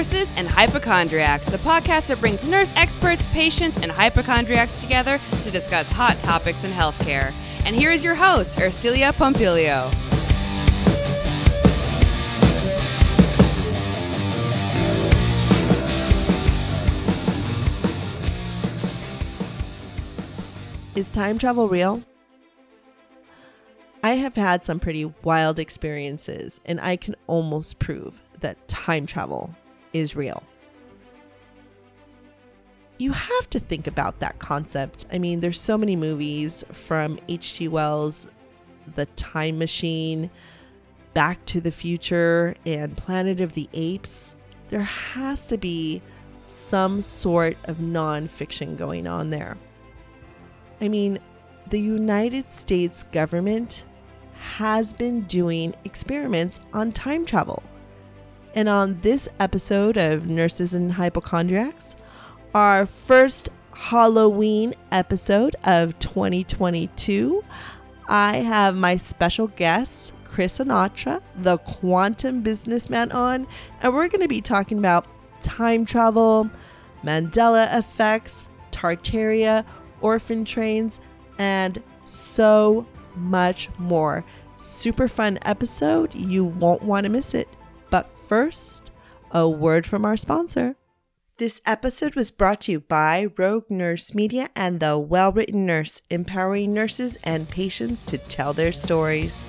Nurses and Hypochondriacs, the podcast that brings nurse experts, patients, and hypochondriacs together to discuss hot topics in healthcare. And here is your host, Ercilia Pompilio. Is time travel real? I have had some pretty wild experiences, and I can almost prove that time travel is real. You have to think about that concept. I mean, there's so many movies from H.G. Wells, The Time Machine, Back to the Future, and Planet of the Apes. There has to be some sort of nonfiction going on there. I mean, the United States government has been doing experiments on time travel. And on this episode of Nurses and Hypochondriacs, our first Halloween episode of 2022, I have my special guest, Chris Anatra, the quantum businessman, on, and we're going to be talking about time travel, Mandela effects, Tartaria, orphan trains, and so much more. Super fun episode. You won't want to miss it. First, a word from our sponsor. This episode was brought to you by Rogue Nurse Media and the Well Written Nurse, empowering nurses and patients to tell their stories.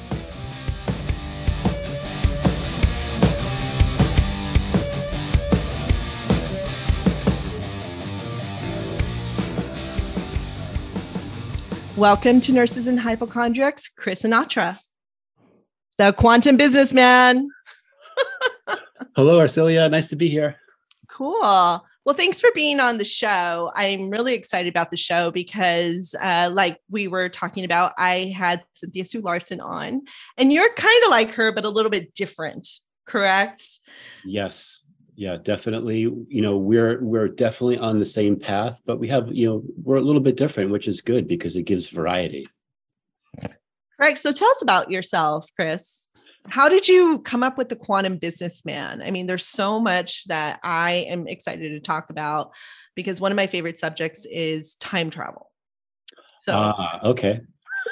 Welcome to Nurses and Hypochondriacs, Chris Anatra, the quantum businessman. Hello, Ercilia. Nice to be here. Cool. Well, thanks for being on the show. I'm really excited about the show because, uh, like we were talking about, I had Cynthia Sue Larson on, and you're kind of like her, but a little bit different, correct? Yes. Yeah, definitely. You know, we're we're definitely on the same path, but we have, you know, we're a little bit different, which is good because it gives variety. Right. So tell us about yourself, Chris. How did you come up with the quantum businessman? I mean, there's so much that I am excited to talk about because one of my favorite subjects is time travel. So, uh, okay.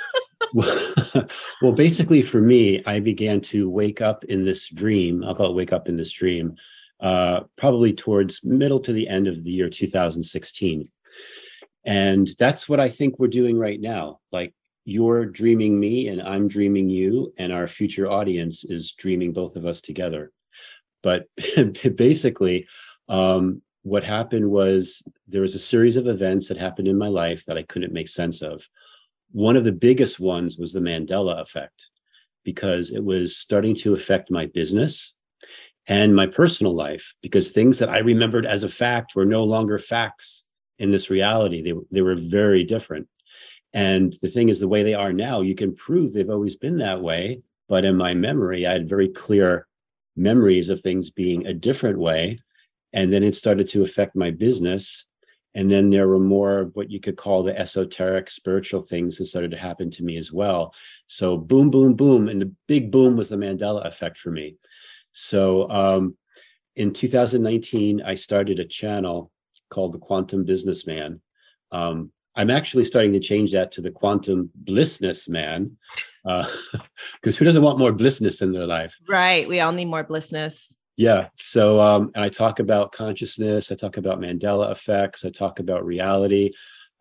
well, basically, for me, I began to wake up in this dream. I'll call it wake up in this dream, uh, probably towards middle to the end of the year 2016. And that's what I think we're doing right now. Like you're dreaming me and I'm dreaming you, and our future audience is dreaming both of us together. But basically, um, what happened was there was a series of events that happened in my life that I couldn't make sense of. One of the biggest ones was the Mandela effect, because it was starting to affect my business and my personal life, because things that I remembered as a fact were no longer facts in this reality. They, they were very different. And the thing is, the way they are now, you can prove they've always been that way. But in my memory, I had very clear memories of things being a different way. And then it started to affect my business. And then there were more what you could call the esoteric spiritual things that started to happen to me as well. So boom, boom, boom. And the big boom was the Mandela effect for me. So um, in 2019, I started a channel called The Quantum Businessman. Um, I'm actually starting to change that to the quantum blissness man, because uh, who doesn't want more blissness in their life? Right. We all need more blissness. Yeah. So, um, and I talk about consciousness. I talk about Mandela effects. I talk about reality.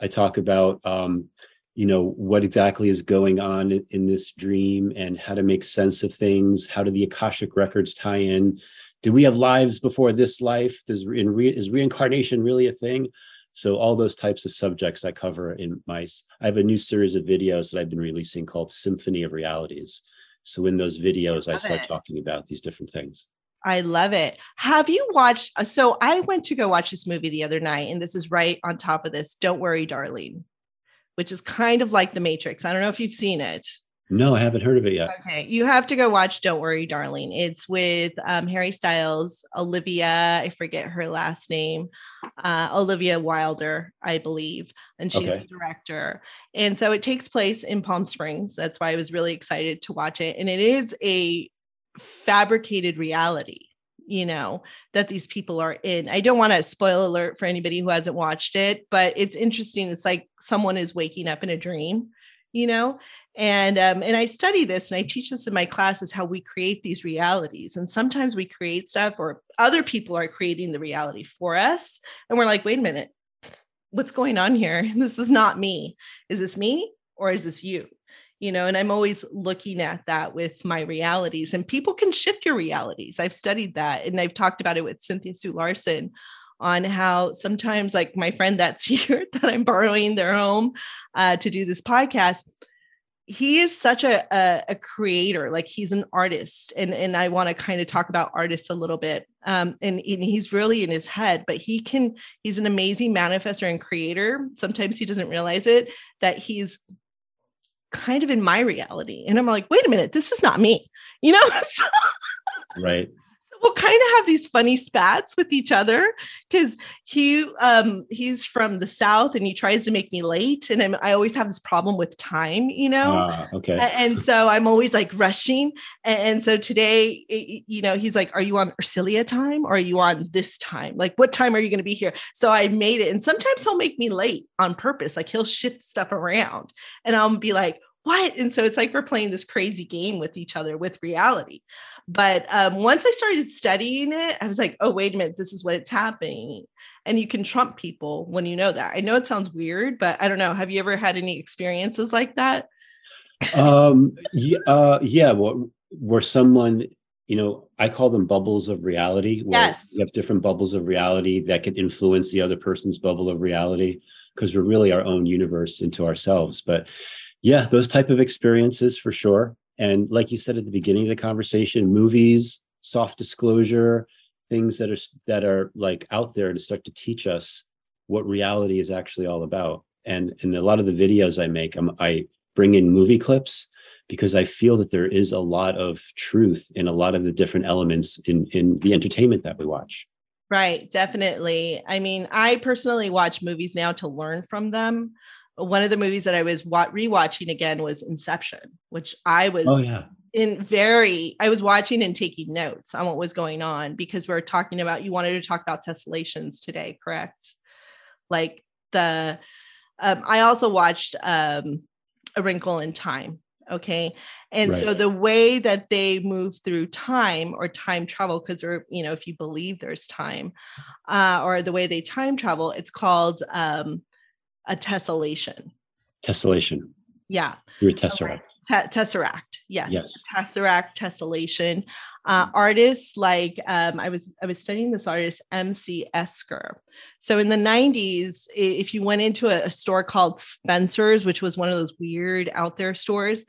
I talk about, um, you know, what exactly is going on in, in this dream and how to make sense of things. How do the akashic records tie in? Do we have lives before this life? Does in re, is reincarnation really a thing? So all those types of subjects I cover in my, I have a new series of videos that I've been releasing called Symphony of Realities. So in those videos, I, I start it. talking about these different things. I love it. Have you watched? Uh, so I went to go watch this movie the other night, and this is right on top of this. Don't worry, darling, which is kind of like The Matrix. I don't know if you've seen it. No, I haven't heard of it yet. Okay, you have to go watch Don't Worry, Darling. It's with um, Harry Styles, Olivia, I forget her last name, uh, Olivia Wilder, I believe, and she's okay. the director. And so it takes place in Palm Springs. That's why I was really excited to watch it. And it is a fabricated reality. you know, that these people are in. I don't want to spoil alert for anybody who hasn't watched it, but it's interesting. It's like someone is waking up in a dream, you know, and um, and I study this and I teach this in my classes how we create these realities. And sometimes we create stuff, or other people are creating the reality for us, and we're like, wait a minute, what's going on here? This is not me. Is this me or is this you? you know and i'm always looking at that with my realities and people can shift your realities i've studied that and i've talked about it with cynthia sue larson on how sometimes like my friend that's here that i'm borrowing their home uh, to do this podcast he is such a, a, a creator like he's an artist and and i want to kind of talk about artists a little bit um, and, and he's really in his head but he can he's an amazing manifester and creator sometimes he doesn't realize it that he's kind of in my reality. And I'm like, wait a minute, this is not me, you know? right. We'll kind of have these funny spats with each other because he um he's from the south and he tries to make me late and I'm, i always have this problem with time you know? Uh, okay. And so i'm always like rushing and, so today you know he's like are you on Ercilia time or are you on this time? Like what time are you going to be here? So i made it and sometimes he'll make me late on purpose like he'll shift stuff around and i'll be like what? And so it's like we're playing this crazy game with each other with reality. But um, once I started studying it, I was like, oh, wait a minute, this is what it's happening. And you can trump people when you know that. I know it sounds weird, but I don't know. Have you ever had any experiences like that? um, yeah, uh, yeah. Well, where someone, you know, I call them bubbles of reality. Where yes. You have different bubbles of reality that can influence the other person's bubble of reality because we're really our own universe into ourselves. But yeah those type of experiences for sure. And like you said at the beginning of the conversation movies soft disclosure things that are that are like out there to start to teach us what reality is actually all about. And in a lot of the videos i make I'm, i bring in movie clips because i feel that there is a lot of truth in a lot of the different elements in in the entertainment that we watch. Right definitely. I mean i personally watch movies now to learn from them one of the movies that I was wa- rewatching again was Inception, which I was oh, yeah. in very, I was watching and taking notes on what was going on because we are talking about, you wanted to talk about tessellations today, correct? Like the, um, I also watched um, A Wrinkle in Time. Okay. And right. so the way that they move through time or time travel, because or you know, if you believe there's time, uh, or the way they time travel, it's called um, a tessellation. Tessellation. Yeah. You're a tesseract. T- tesseract. Yes. Yes. Tesseract, tessellation. Uh, artists like um, I was I was studying this artist M.C. Escher. So in the 90s, if you went into a, a store called Spencer's, which was one of those weird out there stores,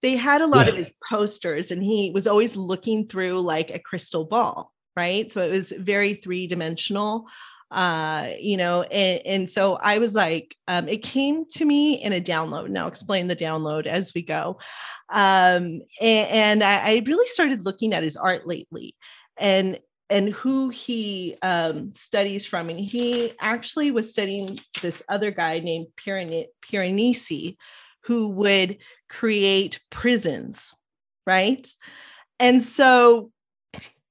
they had a lot yeah. of his posters, and he was always looking through like a crystal ball, right? So it was very three dimensional uh you know and, and so i was like um it came to me in a download now explain the download as we go um and, and I, really started looking at his art lately and and who he um, studies from. And he actually was studying this other guy named Piranesi, who would create prisons, right? And so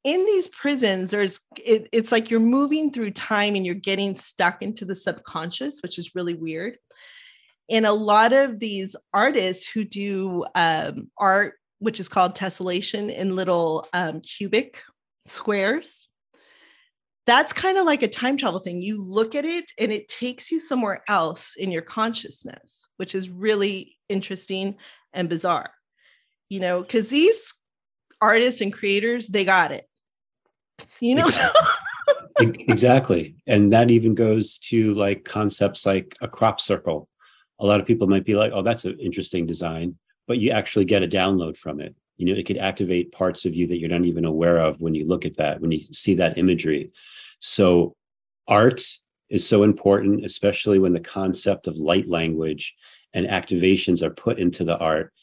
in these prisons there's it, it's like you're moving through time and you're getting stuck into the subconscious which is really weird. And a lot of these artists who do um, art which is called tessellation in little um, cubic squares that's kind of like a time travel thing. You look at it and it takes you somewhere else in your consciousness which is really interesting and bizarre. You know because these artists and creators they got it you know? Exactly. And that even goes to like concepts like a crop circle. A lot of people might be like oh that's an interesting design but you actually get a download from it. You know it could activate parts of you that you're not even aware of when you look at that when you see that imagery. So art is so important especially when the concept of light language and activations are put into the art.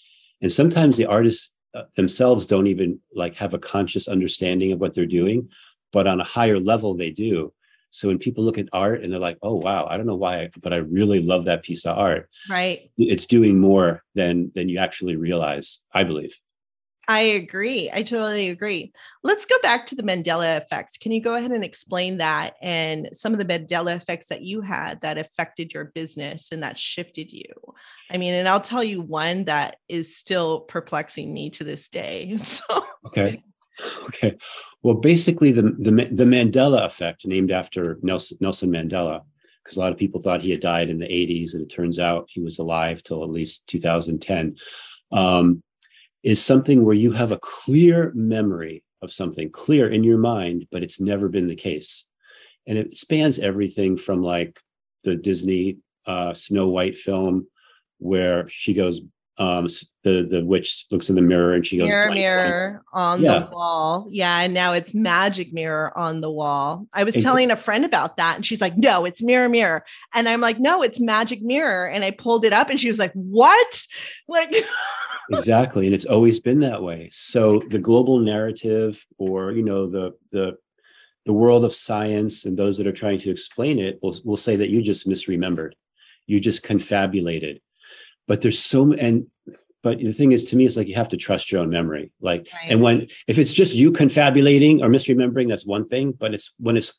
And sometimes the artists uh, Uh, themselves don't even like have a conscious understanding of what they're doing but on a higher level they do. So when people look at art and they're like oh wow i don't know why but i really love that piece of art right. it's doing more than than you actually realize i believe I agree. I totally agree. Let's go back to the Mandela effects. Can you go ahead and explain that and some of the Mandela effects that you had that affected your business and that shifted you? I mean, and I'll tell you one that is still perplexing me to this day. So okay. Okay. Well, basically the the, the Mandela effect named after Nelson, Nelson Mandela because a lot of people thought he had died in the 80s and it turns out he was alive till at least 2010. Um, is something where you have a clear memory of something clear in your mind, but it's never been the case. And it spans everything from like the Disney uh, Snow White film, where she goes, um, the the witch looks in the mirror and she goes, mirror, blank, mirror blank. on yeah. the wall. Yeah, and now it's magic mirror on the wall. I was telling a friend about that, and she's like, "No, it's mirror, mirror," and I'm like, "No, it's magic mirror." And I pulled it up, and she was like, "What?" Like. exactly and it's always been that way. So the global narrative or you know the the the world of science and those that are trying to explain it will, will say that you just misremembered. You just confabulated. But there's so and but the thing is to me it's like you have to trust your own memory. Like right. and when if it's just you confabulating or misremembering that's one thing but it's when it's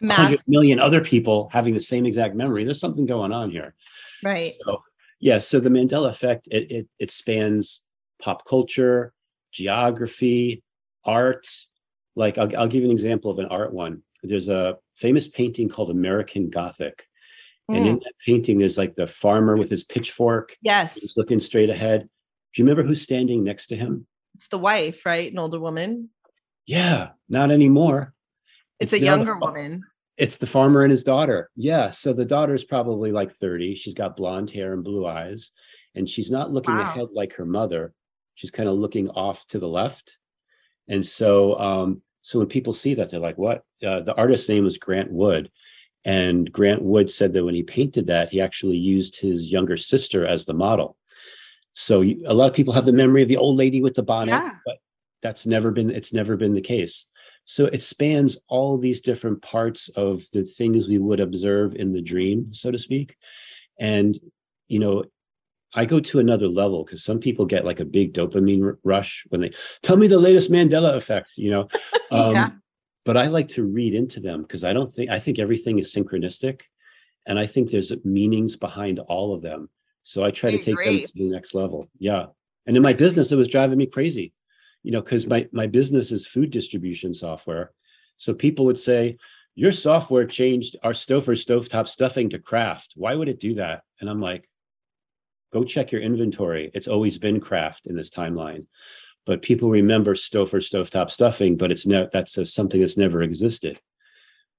Mass. 100 million other people having the same exact memory there's something going on here. Right. So yeah so the mandela effect it, it, it spans pop culture geography art. Like I'll, I'll give you an example of an art one. There's a famous painting called american gothic. Mm. and in mm. that painting there's like the farmer with his pitchfork. Yes. He's looking straight ahead. Do you remember who's standing next to him? It's the wife right? An older woman. Yeah not anymore. It's, it's a younger woman it's the farmer and his daughter. Yeah. So the daughter's probably like 30. She's got blonde hair and blue eyes, and she's not looking wow. ahead like her mother. She's kind of looking off to the left. And so, um, so when people see that, they're like, what? Uh, the artist's name was Grant Wood. And Grant Wood said that when he painted that, he actually used his younger sister as the model. So you, a lot of people have the memory of the old lady with the bonnet, yeah. but that's never been, it's never been the case. So it spans all these different parts of the things we would observe in the dream, so to speak. And, you know, I go to another level because some people get like a big dopamine r- rush when they tell me the latest Mandela effect, you know. Um, yeah. But I like to read into them because I don't think, I think everything is synchronistic. And I think there's meanings behind all of them. So I try I to take them to the next level. Yeah. And in my business, it was driving me crazy you know, because my my business is food distribution software. So people would say, your software changed our Stouffer stovetop stuffing to Kraft. Why would it do that? And I'm like, go check your inventory. It's always been Kraft in this timeline. But people remember Stouffer stovetop stuffing, but it's never that's a, something that's never existed.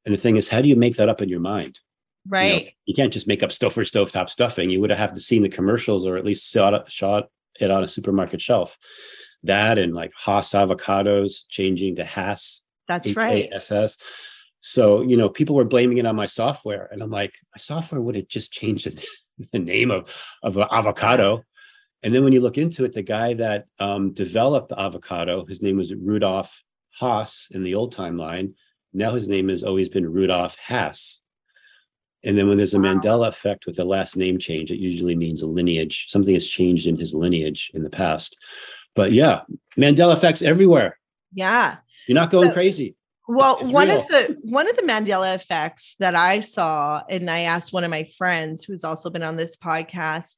And the thing is, how do you make that up in your mind? Right. You, know, you can't just make up Stouffer stovetop stuffing. You would have to seen the commercials or at least saw it, saw it on a supermarket shelf that and like Haas avocados changing to Hass. That's H-A-S-S. right. SS. So, you know, people were blaming it on my software. And I'm like, my software would have just changed the, name of, of an avocado. And then when you look into it, the guy that um, developed the avocado, his name was Rudolf Haas in the old timeline. Now his name has always been Rudolf Hass. And then when there's a wow. Mandela effect with a last name change, it usually means a lineage. Something has changed in his lineage in the past. But yeah, Mandela effects everywhere. Yeah. You're not going so, crazy. Well, it's one real. of the one of the Mandela effects that I saw, and I asked one of my friends who's also been on this podcast,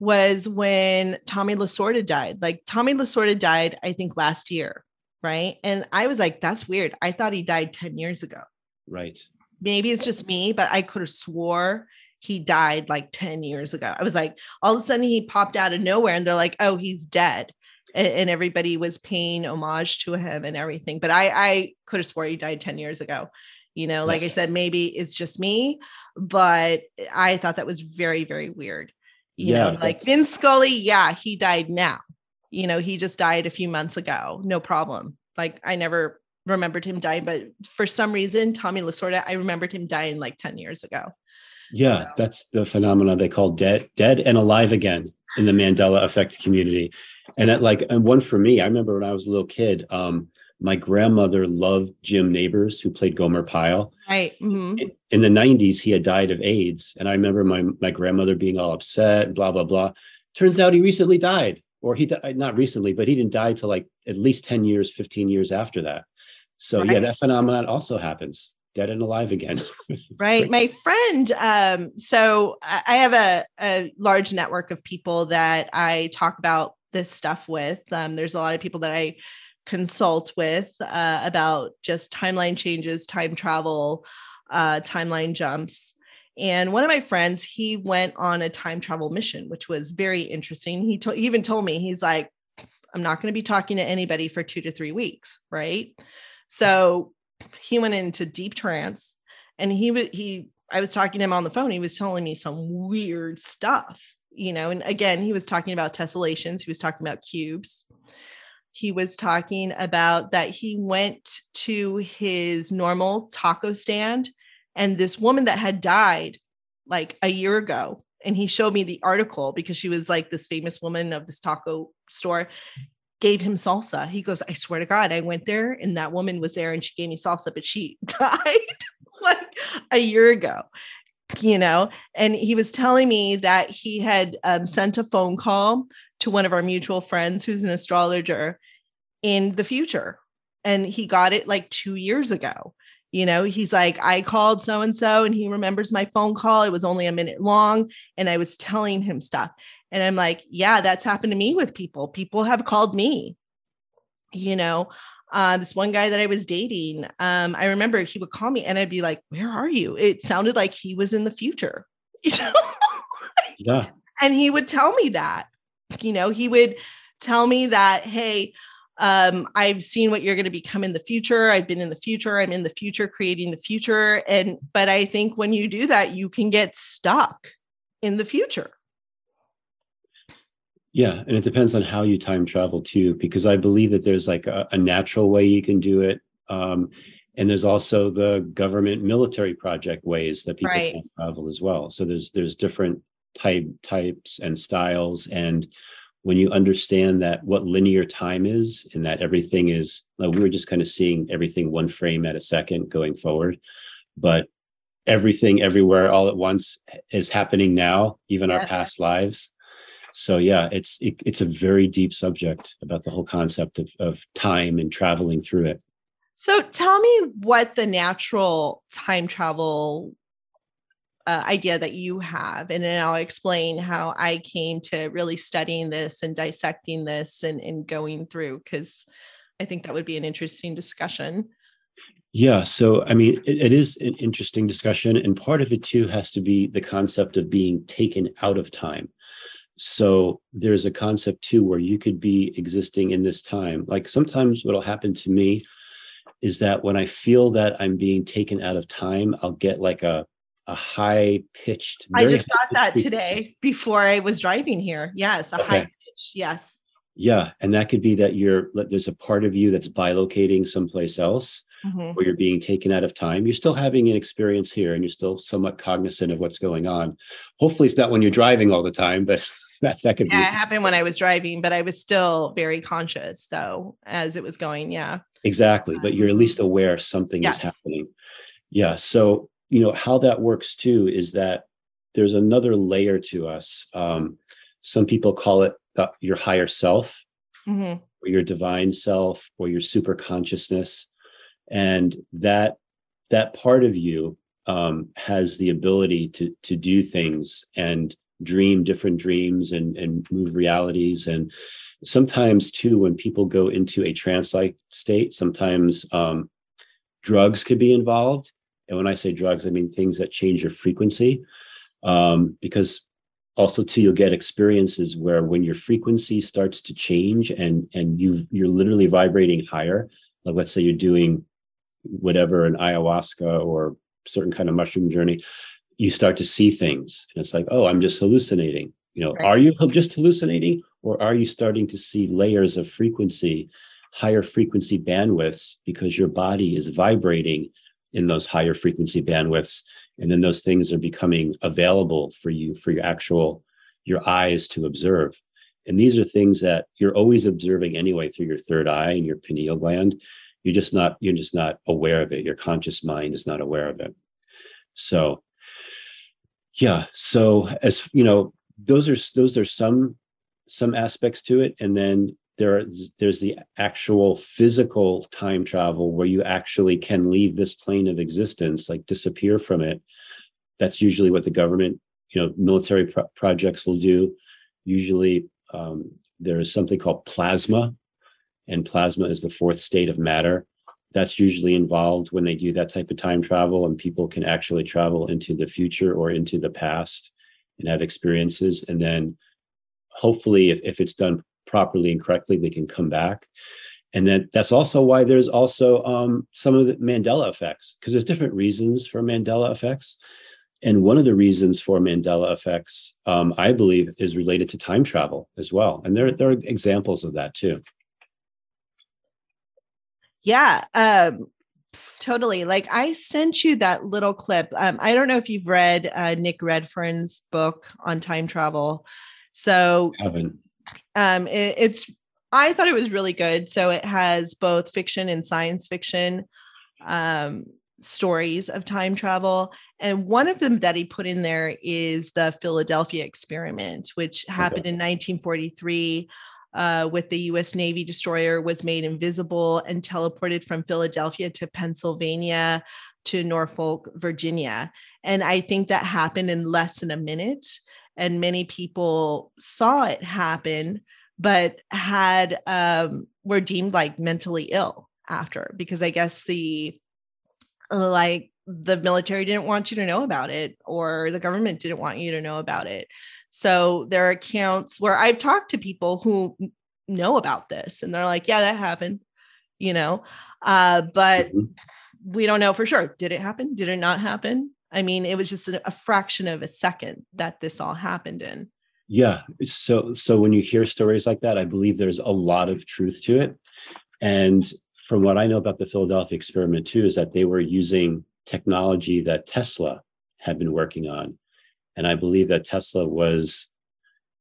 was when Tommy Lasorda died. Like Tommy Lasorda died, I think last year, right? And I was like, that's weird. I thought he died 10 years ago. Right. Maybe it's just me, but I could have swore he died like 10 years ago. I was like, all of a sudden he popped out of nowhere and they're like, oh, he's dead and, and everybody was paying homage to him and everything. But I, I could have swore he died 10 years ago. You know, like yes. I said, maybe it's just me, but I thought that was very, very weird. You yeah, know, like Vin Scully, yeah, he died now. You know, he just died a few months ago. No problem. Like I never remembered him dying, but for some reason, Tommy Lasorda, I remembered him dying like 10 years ago. Yeah, so. that's the phenomenon they call dead, dead and alive again in the Mandela effect community. And at like, and one for me, I remember when I was a little kid, um, my grandmother loved Jim Nabors, who played Gomer Pyle. Right. Mm-hmm. In, in, the 90s, he had died of AIDS. And I remember my, my grandmother being all upset, blah, blah, blah. Turns out he recently died. or he died not recently, but he didn't die till like at least 10 years, 15 years after that. So right. yeah, that phenomenon also happens. Dead and alive again. right. Great. My friend, um, so I have a, a large network of people that I talk about this stuff with. Um, there's a lot of people that I consult with uh, about just timeline changes, time travel, uh, timeline jumps. And one of my friends, he went on a time travel mission, which was very interesting. He, to- he even told me, he's like, I'm not going to be talking to anybody for two to three weeks. Right. So he went into deep trance and he would, he, I was talking to him on the phone. He was telling me some weird stuff, you know, and again, he was talking about tessellations. He was talking about cubes. He was talking about that he went to his normal taco stand and this woman that had died like a year ago and he showed me the article because she was like this famous woman of this taco store gave him salsa he goes i swear to god i went there and that woman was there and she gave me salsa but she died like a year ago you know and he was telling me that he had um, sent a phone call to one of our mutual friends who's an astrologer in the future and he got it like two years ago you know, he's like, I called so and so, and he remembers my phone call. It was only a minute long, and I was telling him stuff. And I'm like, yeah, that's happened to me with people. People have called me. You know, uh, this one guy that I was dating, um, I remember he would call me and I'd be like, Where are you? It sounded like he was in the future. You know? yeah. And he would tell me that, you know, he would tell me that, hey, um, I've seen what you're going to become in the future. I've been in the future. I'm in the future, creating the future. And, but I think when you do that, you can get stuck in the future. Yeah. And it depends on how you time travel too, because I believe that there's like a, a natural way you can do it. Um, and there's also the government military project ways that people right. can travel as well. So there's, there's different type types and styles and when you understand that what linear time is and that everything is like we were just kind of seeing everything one frame at a second going forward but everything everywhere all at once is happening now even yes. our past lives so yeah it's it, it's a very deep subject about the whole concept of, of time and traveling through it. So tell me what the natural time travel uh, idea that you have and then i'll explain how i came to really studying this and dissecting this and, and going through because i think that would be an interesting discussion. Yeah so i mean it, it is an interesting discussion and part of it too has to be the concept of being taken out of time so there's a concept too where you could be existing in this time like sometimes what'll happen to me is that when i feel that i'm being taken out of time i'll get like a a high pitched. I just got that today before I was driving here. Yes, a okay. high pitch. Yes. Yeah, and that could be that you're there's a part of you that's bilocating someplace else, mm-hmm. where you're being taken out of time. You're still having an experience here, and you're still somewhat cognizant of what's going on. Hopefully, it's not when you're driving all the time, but that that could yeah, be. it happened when I was driving, but I was still very conscious though as it was going. Yeah. Exactly, but you're at least aware something yes. is happening. Yeah. So you know how that works too is that there's another layer to us um, some people call it uh, your higher self mm-hmm. or your divine self or your super consciousness and that that part of you um, has the ability to to do things and dream different dreams and and move realities and sometimes too when people go into a trance like state sometimes um, drugs could be involved and when I say drugs, I mean things that change your frequency. Um, because also too, you'll get experiences where when your frequency starts to change and and you you're literally vibrating higher, like let's say you're doing whatever an ayahuasca or certain kind of mushroom journey, you start to see things. And it's like, oh, I'm just hallucinating. You know, right. are you just hallucinating or are you starting to see layers of frequency, higher frequency bandwidths because your body is vibrating in those higher frequency bandwidths and then those things are becoming available for you for your actual your eyes to observe and these are things that you're always observing anyway through your third eye and your pineal gland you're just not you're just not aware of it your conscious mind is not aware of it so yeah so as you know those are those are some some aspects to it, and then there there's the actual physical time travel where you actually can leave this plane of existence, like disappear from it. That's usually what the government, you know, military pro- projects will do. Usually, um, there is something called plasma, and plasma is the fourth state of matter. That's usually involved when they do that type of time travel, and people can actually travel into the future or into the past and have experiences. And then hopefully, if, if it's done properly and correctly, they can come back. And then that's also why there's also um, some of the Mandela effects, because there's different reasons for Mandela effects. And one of the reasons for Mandela effects, um, I believe, is related to time travel as well. And there, there are examples of that too. Yeah, um, totally. Like I sent you that little clip. Um, I don't know if you've read uh, Nick Redfern's book on time travel. So, Haven't. um, it, it's I thought it was really good. So it has both fiction and science fiction um, stories of time travel. And one of them that he put in there is the Philadelphia experiment, which happened okay. in 1943 uh, with the US Navy destroyer was made invisible and teleported from Philadelphia to Pennsylvania to Norfolk, Virginia. And I think that happened in less than a minute. And many people saw it happen, but had um, were deemed like mentally ill after because I guess the like the military didn't want you to know about it or the government didn't want you to know about it. So there are accounts where i've talked to people who know about this and they're like yeah that happened you know? Uh, but mm-hmm. we don't know for sure. Did it happen? Did it not happen? I mean it was just a, a fraction of a second that this all happened in. Yeah. So so when you hear stories like that i believe there's a lot of truth to it. And from what I know about the Philadelphia experiment too, is that they were using technology that Tesla had been working on. And I believe that Tesla was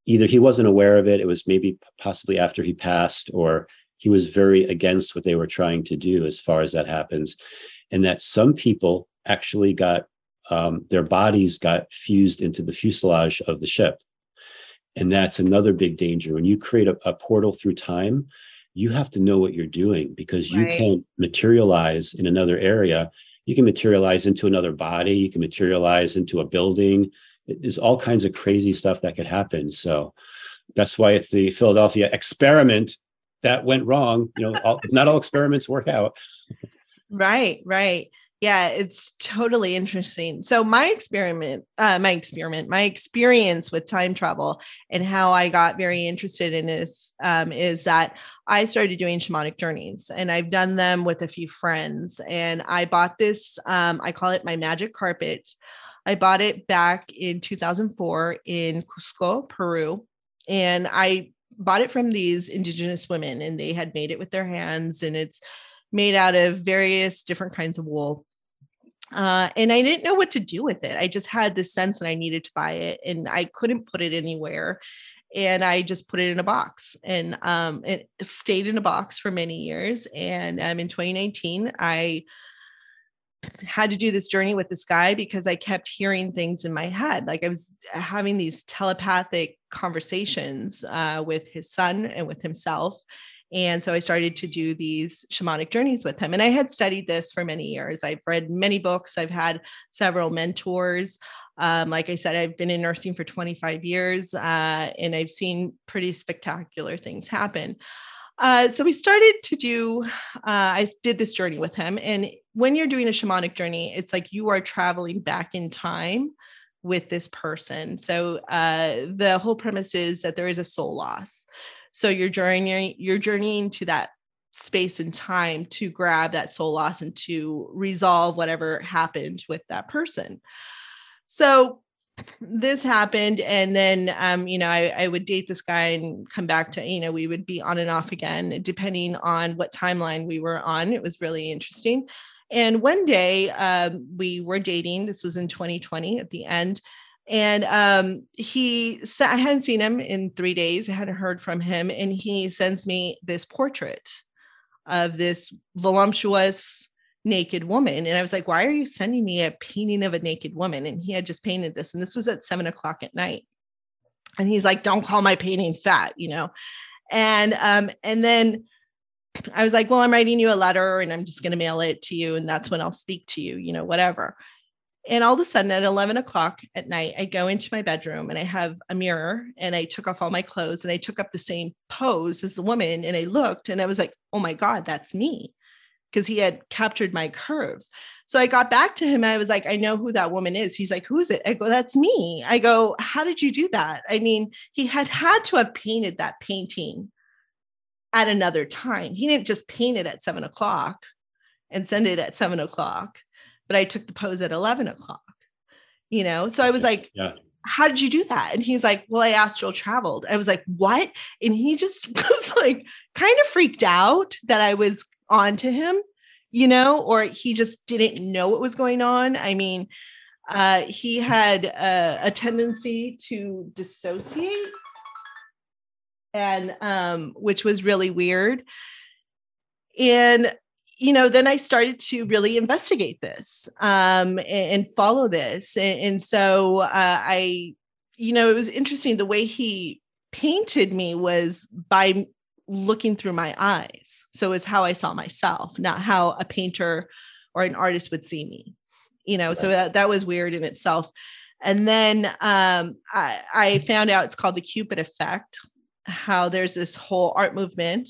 either he wasn't aware of it, it was maybe possibly after he passed, or he was very against what they were trying to do as far as that happens. And that some people actually got um, their bodies got fused into the fuselage of the ship. And that's another big danger. When you create a, a portal through time, you have to know what you're doing because you right. can't materialize in another area. You can materialize into another body, you can materialize into a building. There's all kinds of crazy stuff that could happen. So that's why it's the Philadelphia experiment that went wrong. You know, all, not all experiments work out. right, right yeah it's totally interesting. So my experiment uh, my experiment my experience with time travel and how i got very interested in this um, is that i started doing shamanic journeys and i've done them with a few friends and i bought this um, i call it my magic carpet. I bought it back in 2004 in cusco peru and i bought it from these indigenous women and they had made it with their hands and it's made out of various different kinds of wool uh, and I didn't know what to do with it. I just had this sense that I needed to buy it, and I couldn't put it anywhere. And I just put it in a box, and um, it stayed in a box for many years. And um, in 2019, I had to do this journey with this guy because I kept hearing things in my head. Like I was having these telepathic conversations uh, with his son and with himself. And so I started to do these shamanic journeys with him. And I had studied this for many years. I've read many books, I've had several mentors. Um, like I said, I've been in nursing for 25 years uh, and I've seen pretty spectacular things happen. Uh, so we started to do, uh, I did this journey with him. And when you're doing a shamanic journey, it's like you are traveling back in time with this person. So uh, the whole premise is that there is a soul loss. So you're journeying, you're journeying to that space and time to grab that soul loss and to resolve whatever happened with that person. So this happened and then um, you know I, I, would date this guy and come back to you know we would be on and off again depending on what timeline we were on. It was really interesting. And one day um, we were dating. This was in 2020 at the end and um, he I hadn't seen him in three days. I hadn't heard from him. And he sends me this portrait of this voluptuous naked woman. And I was like, why are you sending me a painting of a naked woman? And he had just painted this. And this was at seven o'clock at night. and he's like don't call my painting fat you know and um and then i was like well i'm writing you a letter and i'm just going to mail it to you and that's when i'll speak to you you know whatever and all of a sudden at 11 o'clock at night i go into my bedroom and i have a mirror and i took off all my clothes and i took up the same pose as the woman and i looked and i was like oh my god that's me because he had captured my curves so I got back to him. and I was like, I know who that woman is. He's like, Who is it? I go, That's me. I go, How did you do that? I mean, he had had to have painted that painting at another time. He didn't just paint it at seven o'clock and send it at seven o'clock, but I took the pose at 11 o'clock, you know? So I was like, yeah. How did you do that? And he's like, Well, I astral traveled. I was like, What? And he just was like, kind of freaked out that I was on to him you know, or he just didn't know what was going on. I mean, uh, he had a, a tendency to dissociate, and um, which was really weird. And you know, then I started to really investigate this um, and, and follow this, and, and so uh, I, you know, it was interesting the way he painted me was by looking through my eyes. So it's how I saw myself, not how a painter or an artist would see me. You know, right. so that, that was weird in itself. And then um, I, I found out it's called the Cupid effect, how there's this whole art movement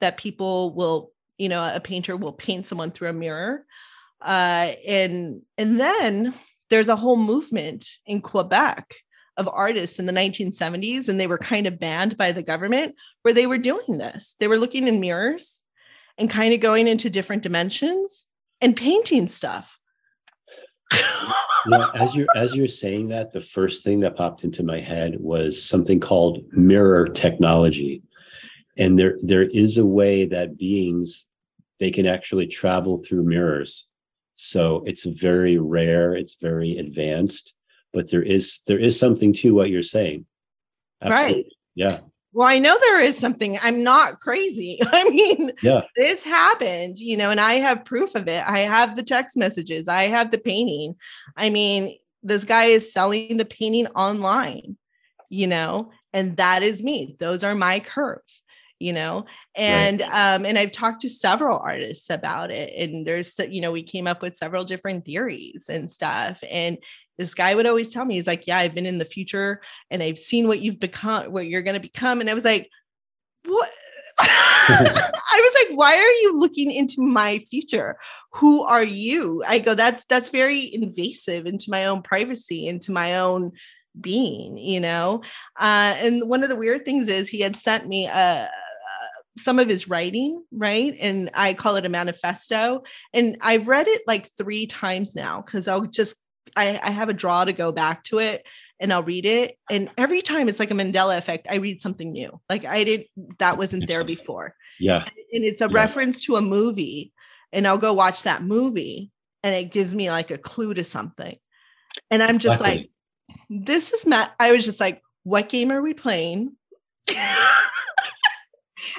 that people will, you know, a painter will paint someone through a mirror. Uh, and and then there's a whole movement in Quebec of artists in the 1970s and they were kind of banned by the government where they were doing this. They were looking in mirrors and kind of going into different dimensions and painting stuff. as you're as you're saying that, the first thing that popped into my head was something called mirror technology. And there there is a way that beings they can actually travel through mirrors. So it's very rare, it's very advanced but there is there is something to what you're saying. Absolutely. right yeah. Well i know there is something i'm not crazy. I mean yeah. this happened you know and i have proof of it. I have the text messages i have the painting. I mean this guy is selling the painting online you know and that is me. Those are my curves you know and right. um and i've talked to several artists about it and there's you know we came up with several different theories and stuff and this guy would always tell me, he's like, Yeah, I've been in the future and I've seen what you've become, what you're going to become. And I was like, What? I was like, why are you looking into my future? Who are you? I go, that's that's very invasive into my own privacy, into my own being, you know. Uh, and one of the weird things is he had sent me a, some of his writing, right? And I call it a manifesto. And I've read it like three times now because I'll just I, I have a draw to go back to it and I'll read it. And every time it's like a Mandela effect, I read something new. Like I did that wasn't there before. Yeah. And it's a yeah. reference to a movie. And I'll go watch that movie and it gives me like a clue to something. And I'm just exactly. like, this is Matt. I was just like, what game are we playing?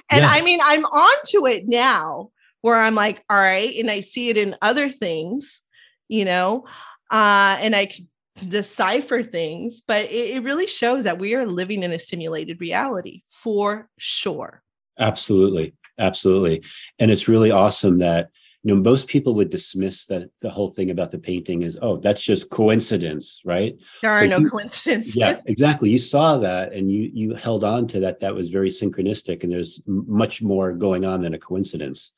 and yeah. I mean, I'm on to it now where I'm like, all right. And I see it in other things, you know uh, and I could decipher things, but it, it really shows that we are living in a simulated reality for sure. Absolutely. Absolutely. And it's really awesome that you know most people would dismiss that the whole thing about the painting is oh that's just coincidence right? There are but no you, coincidences. Yeah exactly. You saw that and you you held on to that. That was very synchronistic and there's much more going on than a coincidence.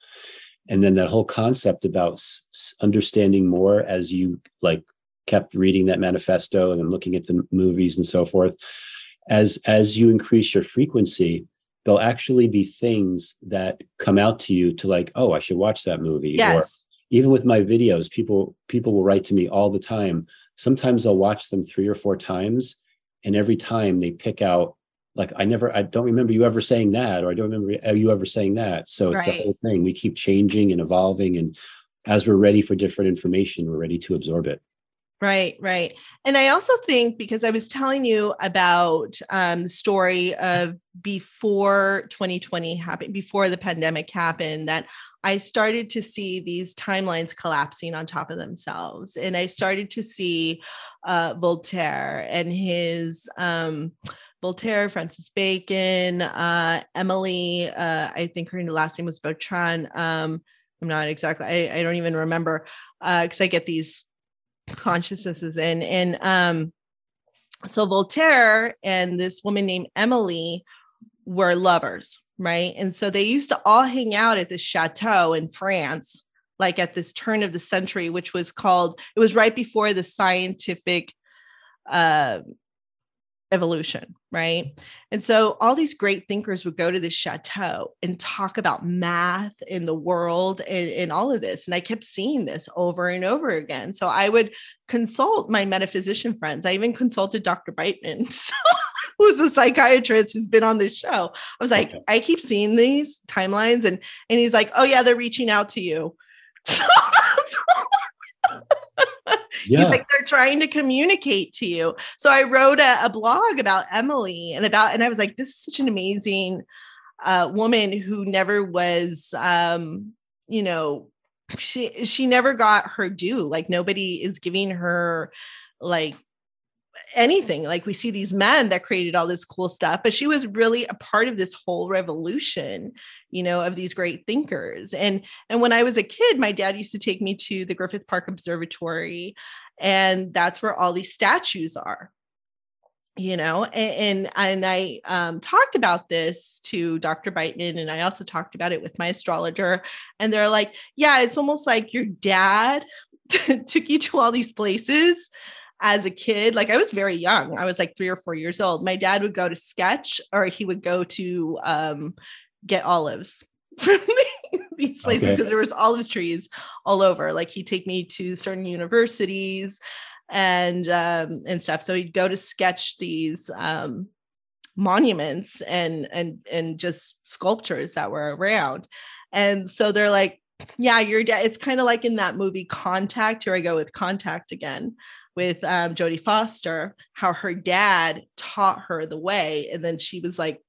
And then that whole concept about understanding more as you like kept reading that manifesto and then looking at the movies and so forth as as you increase your frequency there'll actually be things that come out to you to like oh i should watch that movie yes. or even with my videos people people will write to me all the time sometimes i'll watch them three or four times and every time they pick out like I never, I don't remember you ever saying that, or I don't remember uh, you ever saying that. So it's right. the whole thing. We keep changing and evolving, and as we're ready for different information, we're ready to absorb it. Right, right. And I also think because I was telling you about um, the story of before 2020 happened, before the pandemic happened, that I started to see these timelines collapsing on top of themselves. And I started to see uh, Voltaire and his um, Voltaire, Francis Bacon, uh, Emily. Uh, I think her last name was Bertrand. Um, I'm not exactly. I, I don't even remember because uh, I get these consciousnesses in. And um, so Voltaire and this woman named Emily were lovers, right? And so they used to all hang out at this chateau in France, like at this turn of the century, which was called. It was right before the scientific uh, evolution, right? And so all these great thinkers would go to this chateau and talk about math in the world and, and, all of this. And I kept seeing this over and over again. So I would consult my metaphysician friends. I even consulted Dr. Beitman, who's a psychiatrist who's been on this show. I was like, okay. I keep seeing these timelines, and and he's like, Oh yeah, they're reaching out to you. Yeah. He's like, they're trying to communicate to you. So I wrote a, a, blog about Emily and about, and I was like, this is such an amazing uh, woman who never was, um, you know, she she never got her due. Like nobody is giving her like anything. Like we see these men that created all this cool stuff, but she was really a part of this whole revolution, you know, of these great thinkers. And and when I was a kid, my dad used to take me to the Griffith Park Observatory, and that's where all these statues are. You know, and and, and I um, talked about this to Dr. Beitman, and I also talked about it with my astrologer. And they're like, "Yeah, it's almost like your dad took you to all these places, as a kid, like I was very young. I was like three or four years old. My dad would go to sketch or he would go to um, get olives from these places because okay. there was olive trees all over. Like he'd take me to certain universities and um, and stuff. So he'd go to sketch these um, monuments and and and just sculptures that were around. And so they're like, yeah, your dad. It's kind of like in that movie Contact. Here I go with Contact again with um, Jodie Foster, how her dad taught her the way. And then she was like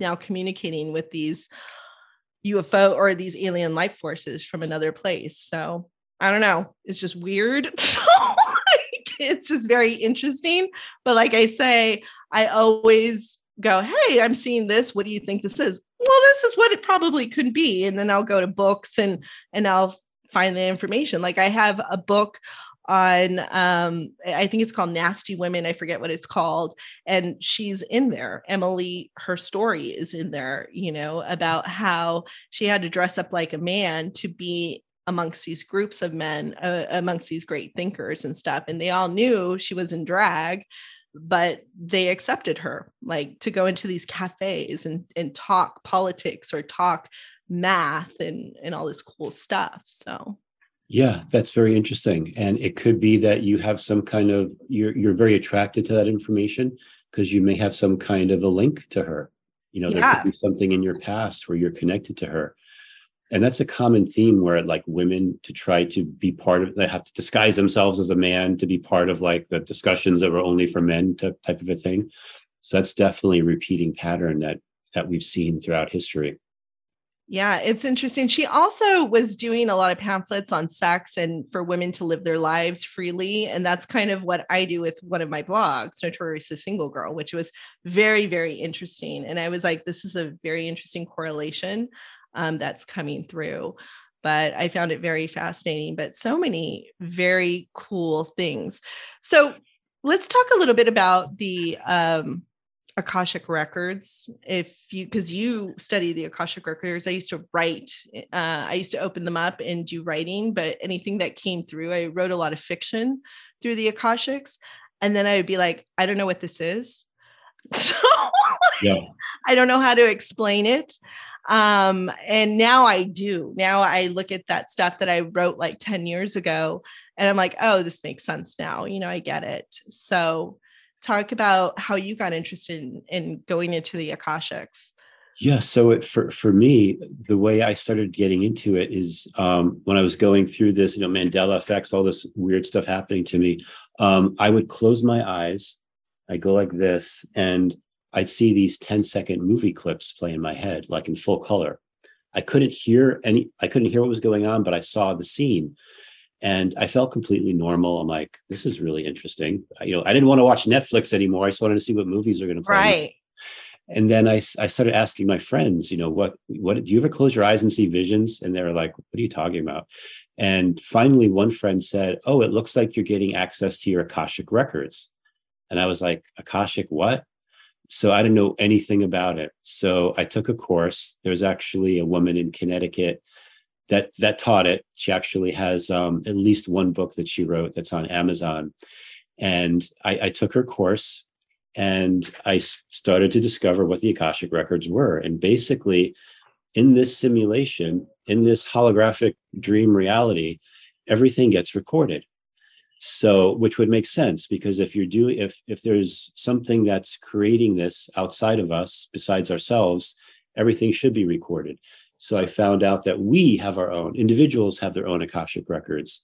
now communicating with these UFO or these alien life forces from another place. So I don't know. It's just weird. It's just very interesting. But like I say, I always go, Hey, I'm seeing this. What do you think this is? Well, this is what it probably could be. And then I'll go to books and and I'll find the information. Like I have a book on um i think it's called nasty women i forget what it's called and she's in there. Emily her story is in there you know about how she had to dress up like a man to be amongst these groups of men uh, amongst these great thinkers and stuff and they all knew she was in drag but they accepted her like to go into these cafes and and talk politics or talk math and and all this cool stuff so yeah, that's very interesting. And it could be that you have some kind of you're you're very attracted to that information because you may have some kind of a link to her. You know, yeah. there could be something in your past where you're connected to her. And that's a common theme where like women to try to be part of they have to disguise themselves as a man to be part of like the discussions that were only for men to, type of a thing. So that's definitely a repeating pattern that that we've seen throughout history. Yeah, it's interesting. She also was doing a lot of pamphlets on sex and for women to live their lives freely. And that's kind of what I do with one of my blogs, Notorious Single Girl, which was very, very interesting. And I was like, this is a very interesting correlation um, that's coming through. But I found it very fascinating, but so many very cool things. So let's talk a little bit about the um, Akashic records. If you, because you study the Akashic records, I used to write, uh, I used to open them up and do writing, but anything that came through, I wrote a lot of fiction through the Akashics. And then I would be like, I don't know what this is. So yeah. I don't know how to explain it. Um, and now I do. Now I look at that stuff that I wrote like 10 years ago and I'm like, oh, this makes sense now. You know, I get it. So talk about how you got interested in, in going into the akashics? Yeah so it, for for me the way i started getting into it is um, when i was going through this you know mandela effects all this weird stuff happening to me um, i would close my eyes i go like this and i'd see these 10 second movie clips play in my head like in full color. I couldn't hear any i couldn't hear what was going on but i saw the scene and I felt completely normal. I'm like, this is really interesting. You know, I didn't want to watch Netflix anymore. I just wanted to see what movies are going to play. Right. and then I, I started asking my friends, you know, what what do you ever close your eyes and see visions? And they were like, what are you talking about? And finally, one friend said, Oh, it looks like you're getting access to your Akashic records. And I was like, Akashic, what? So I didn't know anything about it. So I took a course. There's actually a woman in Connecticut that that taught it. She actually has um, at least one book that she wrote that's on Amazon. And I, I took her course and I started to discover what the Akashic records were. And basically, in this simulation, in this holographic dream reality, everything gets recorded. So, which would make sense because if you're doing, if if there's something that's creating this outside of us besides ourselves, everything should be recorded. So I found out that we have our own individuals have their own akashic records.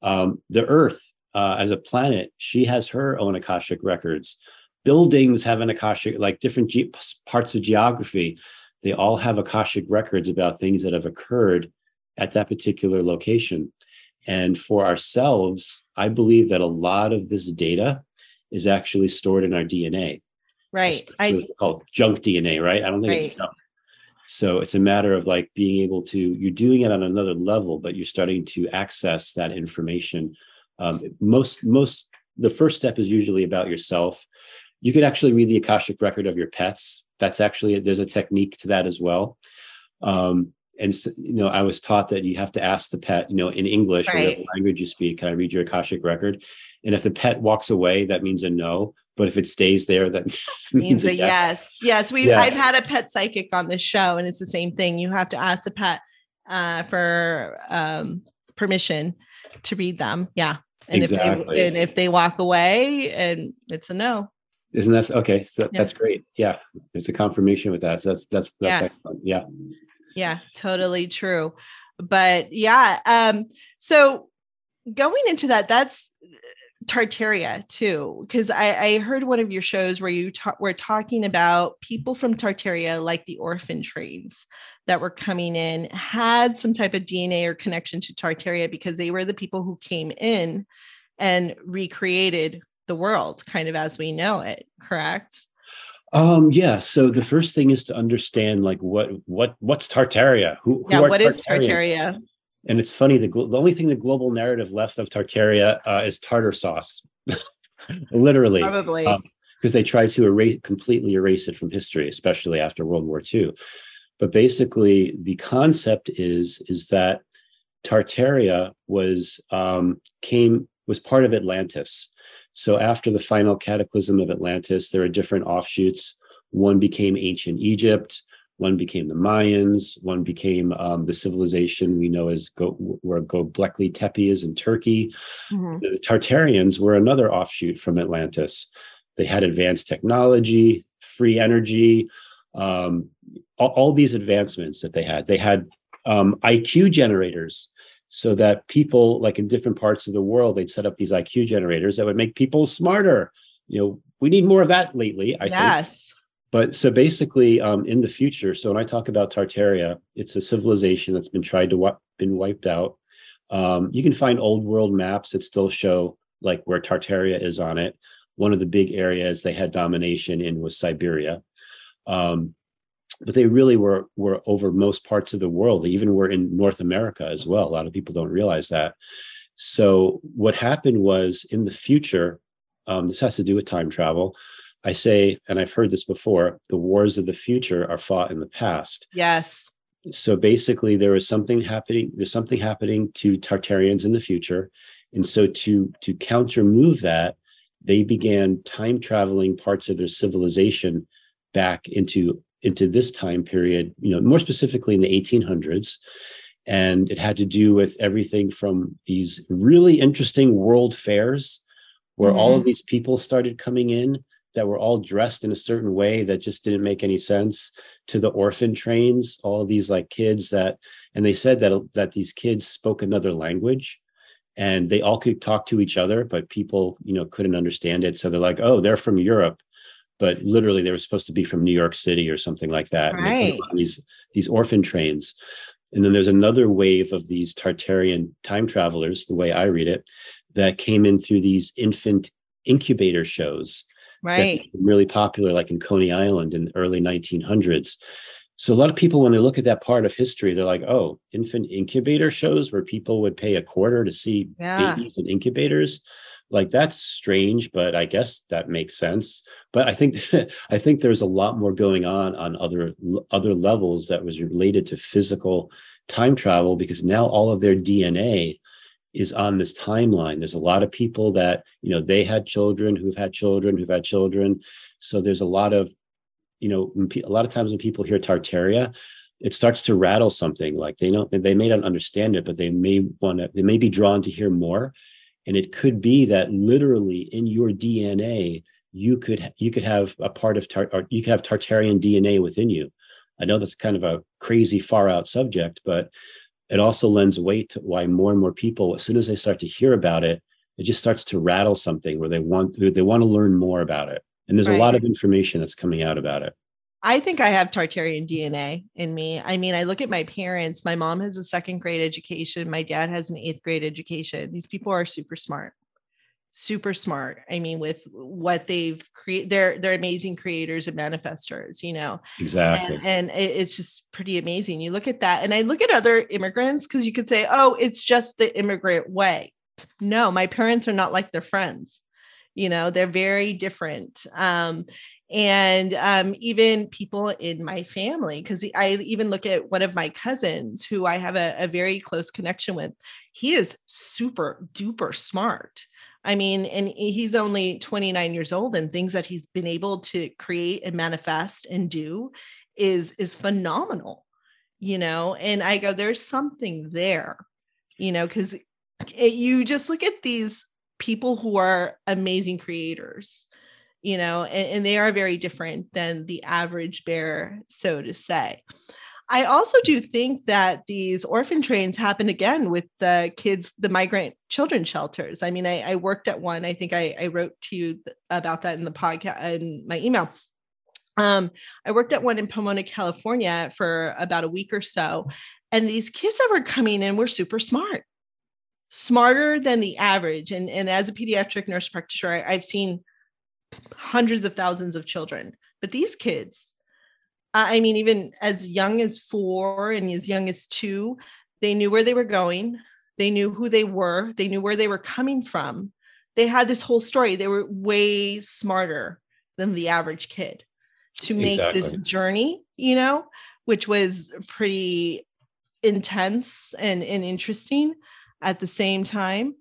Um, the Earth, uh, as a planet, she has her own akashic records. Buildings have an akashic, like different ge- parts of geography they all have Akashic records about things that have occurred at that particular location. And for ourselves, I believe that a lot of this data is actually stored in our DNA. Right. I, called junk DNA, right? I don't think right. it's junk. So it's a matter of like being able to, you're doing it on another level, but you're starting to access that information. Um, most, most, the first step is usually about yourself. You could actually read the Akashic record of your pets that's actually there's a technique to that as well um, and you know i was taught that you have to ask the pet you know in english right. whatever language you speak can i read your akashic record and if the pet walks away that means a no but if it stays there that means, means a yes yes, yes we yeah. i've had a pet psychic on the show and it's the same thing you have to ask the pet uh, for um, permission to read them yeah and exactly. if they and if they walk away and it's a no isn't that okay? So yeah. that's great. Yeah, there's a confirmation with that. So that's that's that's yeah. excellent. Yeah. Yeah, totally true. But yeah, um, so going into that, that's Tartaria too, because I, I heard one of your shows where you ta- were talking about people from Tartaria, like the orphan trains that were coming in, had some type of DNA or connection to Tartaria because they were the people who came in and recreated the world kind of as we know it correct? Um yeah so the first thing is to understand like what what what's tartaria? Who, who yeah what is tartaria and it's funny the, the only thing the global narrative left of tartaria uh, is tartar sauce. Literally. Probably. Because um, they tried to erase completely erase it from history especially after world war ii but basically the concept is is that tartaria was um, came was part of atlantis. So after the final cataclysm of Atlantis, there are different offshoots. One became ancient Egypt, one became the Mayans, one became um, the civilization we know as Go, where Göbekli Tepe is in Turkey. Mm-hmm. The Tartarians were another offshoot from Atlantis. They had advanced technology, free energy, um, all, all, these advancements that they had. They had um, IQ generators so that people like in different parts of the world they'd set up these iq generators that would make people smarter you know we need more of that lately i yes think. But so basically um, in the future so when i talk about tartaria it's a civilization that's been tried to w- been wiped out um, you can find old world maps that still show like where tartaria is on it one of the big areas they had domination in was siberia um, but they really were were over most parts of the world. They even were in North America as well. A lot of people don't realize that. So what happened was in the future, um, this has to do with time travel. I say, and I've heard this before: the wars of the future are fought in the past. Yes. So basically, there is something happening. There's something happening to Tartarians in the future, and so to to counter move that, they began time traveling parts of their civilization back into into this time period, you know, more specifically in the 1800s. And it had to do with everything from these really interesting world fairs where mm-hmm. all of mm-hmm. these people started coming in that were all dressed in a certain way that just didn't make any sense to the orphan trains all of these like kids that and they said that that these kids spoke another language and they all could talk to each other but people you know couldn't understand it so they're like oh they're from europe but literally they were supposed to be from New York City or something like that. Right. these these orphan trains. And then there's another wave of these Tartarian time travelers, the way I read it, that came in through these infant incubator shows. Right. really popular like in coney island in the early 1900s so a lot of people when they look at that part of history they're like oh infant incubator shows where people would pay a quarter to see Yeah. babies in incubators. Like that's strange but i guess that makes sense. But i think i think there's a lot more going on on other other levels that was related to physical time travel because now all of their dna is on this timeline. There's a lot of people that you know they had children who've had children who've had children. So there's a lot of you know a lot of times when people hear tartaria it starts to rattle something. Like they know they may not understand it but they may want to they may be drawn to hear more. And it could be that literally in your dna you could you could have a part of tar- or you could have tartarian dna within you. I know that's kind of a crazy far out subject but it also lends weight to why more and more people as soon as they start to hear about it it just starts to rattle something where they want they want to learn more about it and there's a lot of information that's coming out about it I think I have Tartarian DNA in me. I mean, I look at my parents. My mom has a second grade education. My dad has an eighth grade education. These people are super smart, super smart. I mean, with what they've created, they're they're amazing creators and manifestors. You know, exactly and, and it's just pretty amazing. You look at that, and I look at other immigrants because you could say, "Oh, it's just the immigrant way." No, my parents are not like their friends. You know, they're very different. Um, and um, even people in my family, because I even look at one of my cousins who I have a, a very close connection with. He is super duper smart. I mean, and he's only 29 years old, and things that he's been able to create and manifest and do is is phenomenal you know? And i go there's something there you know because you just look at these people who are amazing creators you know and, and they are very different than the average bear so to say i also do think that these orphan trains happen again with the kids the migrant children shelters i mean i, I worked at one i think I, I wrote to you about that in the podcast in my email um, I worked at one in Pomona, California for about a week or so. And these kids that were coming in were super smart, smarter than the average. And, and as a pediatric nurse practitioner, I, I've seen hundreds of thousands of children. But these kids, I mean, even as young as four and as young as two, they knew where they were going. They knew who they were. They knew where they were coming from. They had this whole story. They were way smarter than the average kid to make this journey, you know, which was pretty intense and, and interesting at the same time.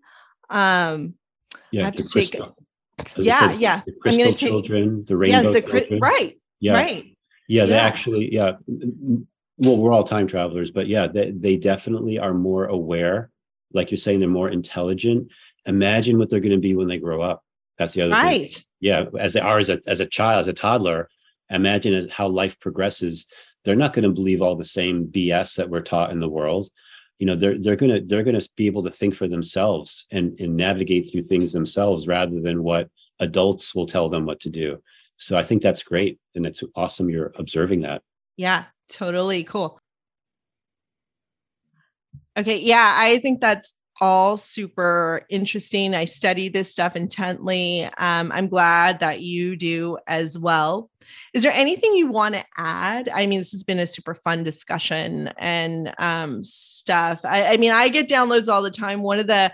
Um, yeah have the to take- crystal- as yeah, said, yeah. the I'm crystal gonna take- children the yeah, the children. right, yeah right. Yeah, they Yeah. actually, yeah. Well, we're all time travelers, but yeah, they, they definitely are more aware. Like you're saying, they're more intelligent. Imagine what they're going to be when they grow up. That's the other thing. Right. Yeah, as they are as a as a child, as a toddler. Imagine as how life progresses. They're not going to believe all the same BS that we're taught in the world. You know, they're they're gonna they're gonna be able to think for themselves and and navigate through things themselves rather than what adults will tell them what to do. So I think that's great, and it's awesome you're observing that. Yeah, totally cool. Okay, yeah, I think that's all super interesting. I study this stuff intently. Um, I'm glad that you do as well. Is there anything you want to add? I mean, this has been a super fun discussion and um, stuff. I, I mean, I get downloads all the time. One of the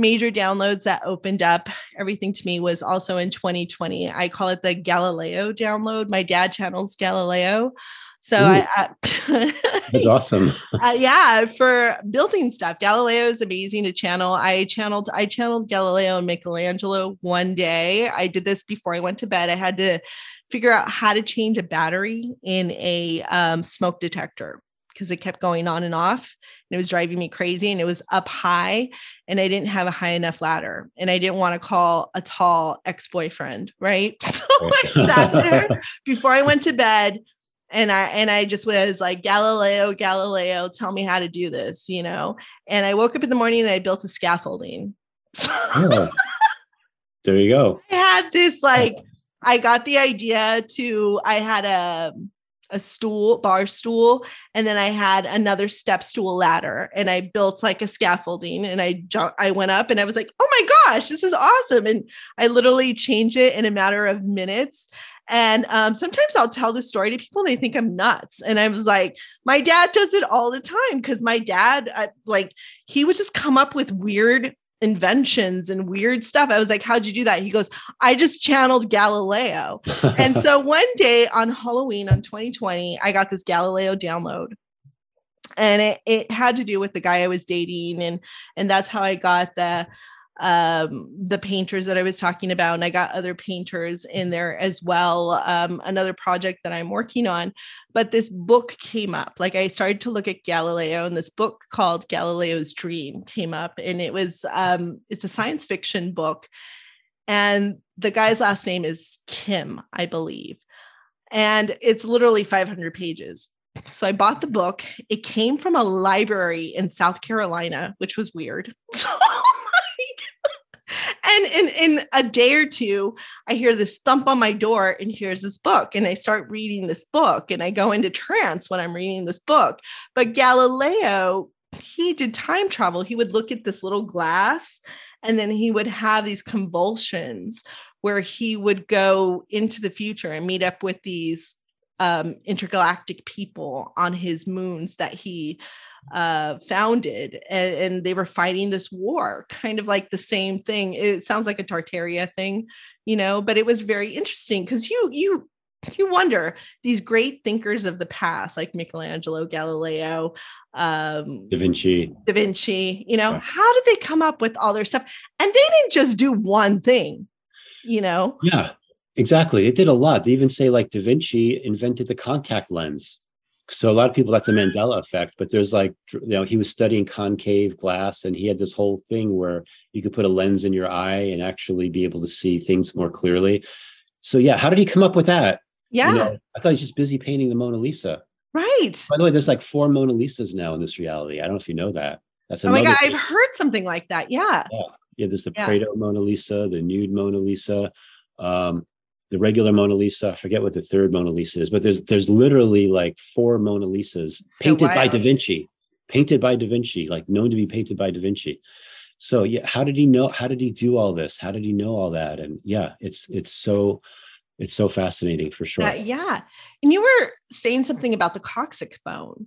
major downloads that opened up everything to me was also in 2020. I call it the Galileo download. My dad channels Galileo. So I, I That's awesome. uh, yeah, for building stuff. Galileo is amazing to channel. I channeled I channeled Galileo and Michelangelo one day. I did this before I went to bed. I had to figure out how to change a battery in a um, smoke detector because it kept going on and off and it was driving me crazy and it was up high and I didn't have a high enough ladder and I didn't want to call a tall ex-boyfriend, right? So I sat there before I went to bed and I and I just was like Galileo Galileo tell me how to do this you know and I woke up in the morning and I built a scaffolding. There you go. I had this like I got the idea to I had a a stool, bar stool, and then I had another step stool ladder, and I built like a scaffolding, and I jumped, I went up, and I was like, "Oh my gosh, this is awesome!" And I literally changed it in a matter of minutes. And um, sometimes I'll tell the story to people, and they think I'm nuts. And I was like, my dad does it all the time because my dad, uh, like, he would just come up with weird inventions and weird stuff. I was like, How'd you do that? He goes, I just channeled Galileo. and so one day on Halloween on 2020, I got this Galileo download. And it, it had to do with the guy I was dating, and and that's how I got the um, the painters that I was talking about, and I got other painters in there as well. Um, another project that I'm working on, but this book came up. Like I started to look at Galileo, and this book called Galileo's Dream came up, and it was um, it's a science fiction book, and the guy's last name is Kim, I believe, and it's literally 500 pages. So I bought the book. It came from a library in South Carolina, which was weird. and in in a day or two i hear this thump on my door and here's this book and i start reading this book and i go into trance when i'm reading this book. But galileo he did time travel. He would look at this little glass and then he would have these convulsions where he would go into the future and meet up with these um, intergalactic people on his moons that he uh, founded and, and, they were fighting this war kind of like the same thing. It sounds like a tartaria thing you know but it was very interesting because you you you wonder these great thinkers of the past like michelangelo galileo um da vinci. Da vinci you know yeah. how did they come up with all their stuff? And they didn't just do one thing you know? Yeah exactly. It did a lot. They even say like da vinci invented the contact lens so a lot of people that's a mandela effect but there's like you know he was studying concave glass and he had this whole thing where you could put a lens in your eye and actually be able to see things more clearly. So yeah how did he come up with that? Yeah. you know, i thought he was just busy painting the mona lisa. Right. By the way there's like four mona lisas now in this reality. I don't know if you know that. That's oh my god thing. i've heard something like that. Yeah. Yeah, yeah there's the yeah. Prado Mona Lisa, the nude Mona Lisa. Um, the regular Mona Lisa. I forget what the third Mona Lisa is, but there's there's literally like four Mona Lisas so painted wild. by Da Vinci, painted by Da Vinci, like known to be painted by Da Vinci. So yeah, how did he know? How did he do all this? How did he know all that? And yeah, it's it's so it's so fascinating for sure. Uh, yeah, and you were saying something about the coccyx bone,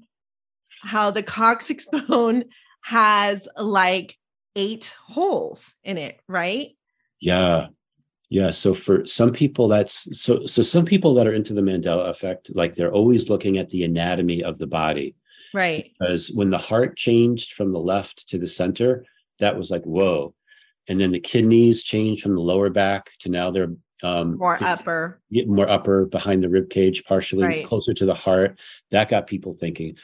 how the coccyx bone has like eight holes in it, right? Yeah, yeah. So for some people, that's so. So some people that are into the Mandela effect, like they're always looking at the anatomy of the body, right? Because when the heart changed from the left to the center, that was like whoa, and then the kidneys changed from the lower back to now they're um, more upper, more upper behind the rib cage, partially right. closer to the heart. That got people thinking.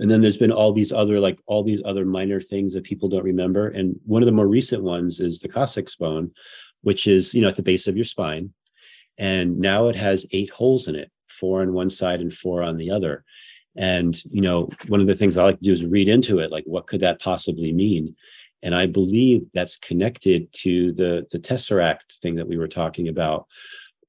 And then there's been all these other like all these other minor things that people don't remember. And one of the more recent ones is the coccyx bone, which is, you know, at the base of your spine. And now it has eight holes in it, four on one side and four on the other. And, you know, one of the things I like to do is read into it, like, what could that possibly mean? And I believe that's connected to the, the tesseract thing that we were talking about.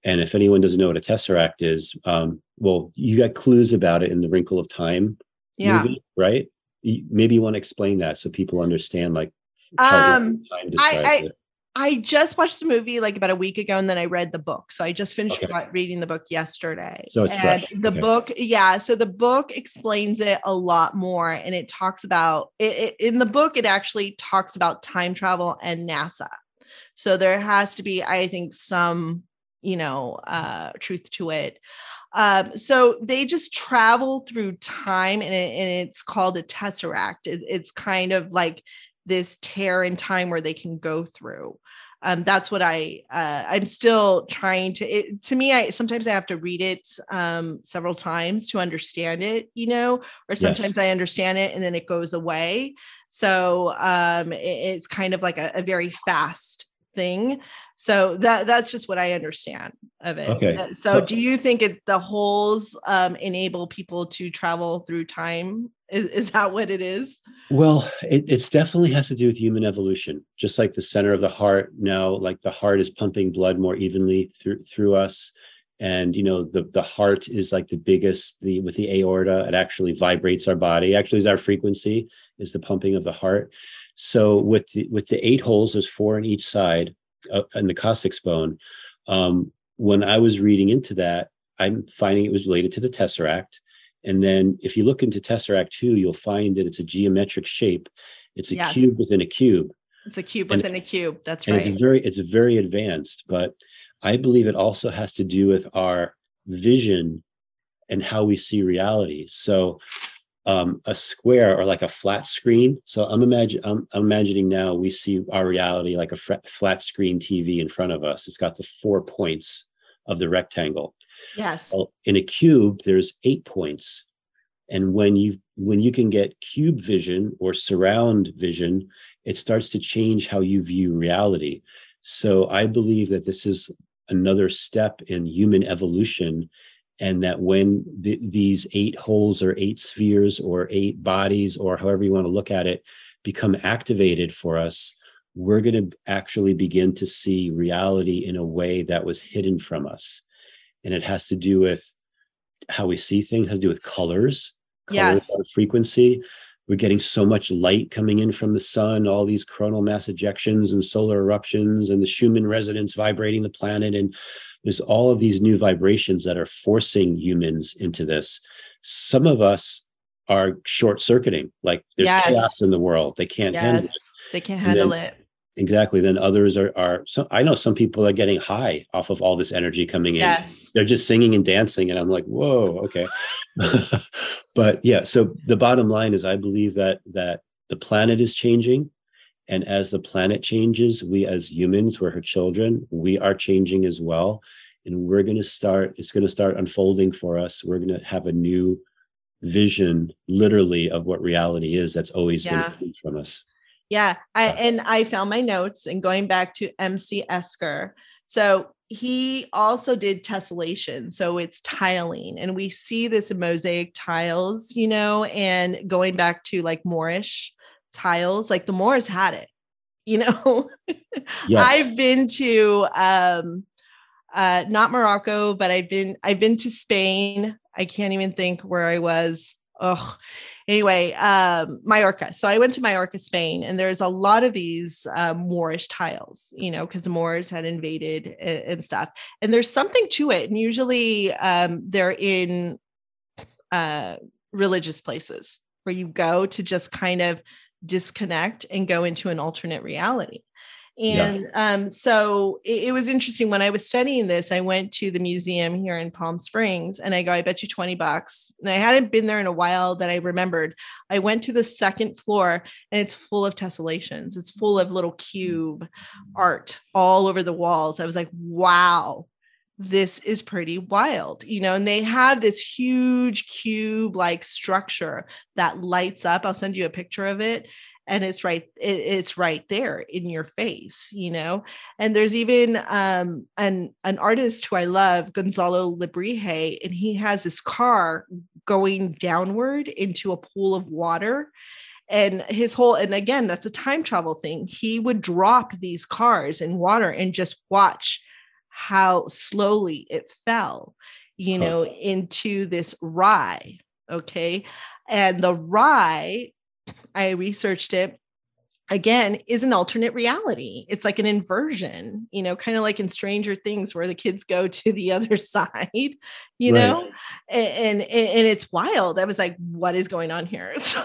And if anyone doesn't know what a tesseract is, um, well, you got clues about it in the Wrinkle of Time yeah. movie, right? Maybe you want to explain that so people understand, like, um, I, I, I just watched the movie like about a week ago, and then I read the book. So I just finished okay. reading the book yesterday. So it's and fresh. The okay. book, yeah. So the book explains it a lot more, and it talks about it, it, in the book. It actually talks about time travel and NASA. So there has to be, I think, some you know uh, truth to it. Um, so they just travel through time, and, it, and it's called a tesseract. It, it's kind of like this tear in time where they can go through um, that's what I uh, I'm still trying to. It, to me, I sometimes I have to read it um, several times to understand it, you know, or sometimes yes. I understand it and then it goes away. So um, it, it's kind of like a, a, very fast thing. So that that's just what I understand of it. Okay. Uh, so do you think it the holes um, enable people to travel through time is, is that what it is? Well, it it's definitely has to do with human evolution. Just like the center of the heart now, like the heart is pumping blood more evenly through through us, and you know the the heart is like the biggest the with the aorta it actually vibrates our body actually is our frequency is the pumping of the heart so with the with the eight holes there's four on each side uh, in the coccyx bone um, when i was reading into that i'm finding it was related to the tesseract and then if you look into tesseract 2 you'll find that it's a geometric shape it's a Yes. cube within a cube It's a cube And- within a cube. That's right. it's very it's very advanced but i believe it also has to do with our vision and how we see reality so um, a square or like a flat screen so i'm imagine I'm, I'm imagining now we see our reality like a flat, flat screen tv in front of us it's got the four points of the rectangle yes. well, in a cube, there's eight points. And when you when you can get cube vision or surround vision, it starts to change how you view reality. So I believe that this is another step in human evolution, and that when th- these eight holes or eight spheres or eight bodies or however you want to look at it become activated for us, we're going to actually begin to see reality in a way that was hidden from us and it has to do with how we see things has to do with colors colors Yes. frequency we're getting so much light coming in from the sun all these coronal mass ejections and solar eruptions and the schumann resonance vibrating the planet and there's all of these new vibrations that are forcing humans into this some of us are short circuiting like there's Yes. chaos in the world they can't handle it They can't handle it. Exactly then others are are so i know some people are getting high off of all this energy coming in Yes. they're just singing and dancing and i'm like whoa okay but yeah so the bottom line is i believe that that the planet is changing and as the planet changes we as humans we're her children we are changing as well and we're going to start it's going to start unfolding for us we're going to have a new vision literally of what reality is that's always Yeah. been hidden from us Yeah. I, and I found my notes and going back to MC Escher. So he also did tessellation. So it's tiling. And we see this in mosaic tiles, you know, and going back to like Moorish tiles, like the Moors had it, you know. yes I've been to um uh not Morocco, but I've been I've been to Spain. I can't even think where I was. Oh, anyway, um Mallorca. So I went to Mallorca, Spain, and there's a lot of these um, Moorish tiles, you know, because the Moors had invaded and, and stuff. And there's something to it. And usually um they're in uh religious places where you go to just kind of disconnect and go into an alternate reality. Yeah. And um, so it, it was interesting when I was studying this. I went to the museum here in Palm Springs and I go, I bet you 20 bucks. And I hadn't been there in a while that I remembered. I went to the second floor and it's full of tessellations, it's full of little cube art all over the walls. I was like, wow, this is pretty wild, you know. And they have this huge cube like structure that lights up. I'll send you a picture of it and it's right it, it's right there in your face you know? And there's even um an an artist who i love Gonzalo Lebrija and he has this car going downward into a pool of water. And his whole and again that's a time travel thing. He would drop these cars in water and just watch how slowly it fell you know into this rye okay? And the rye I researched it again is an alternate reality. It's like an inversion, you know, kind of like in Stranger Things where the kids go to the other side, you Right. know, and, and and it's wild. I was like, what is going on here? So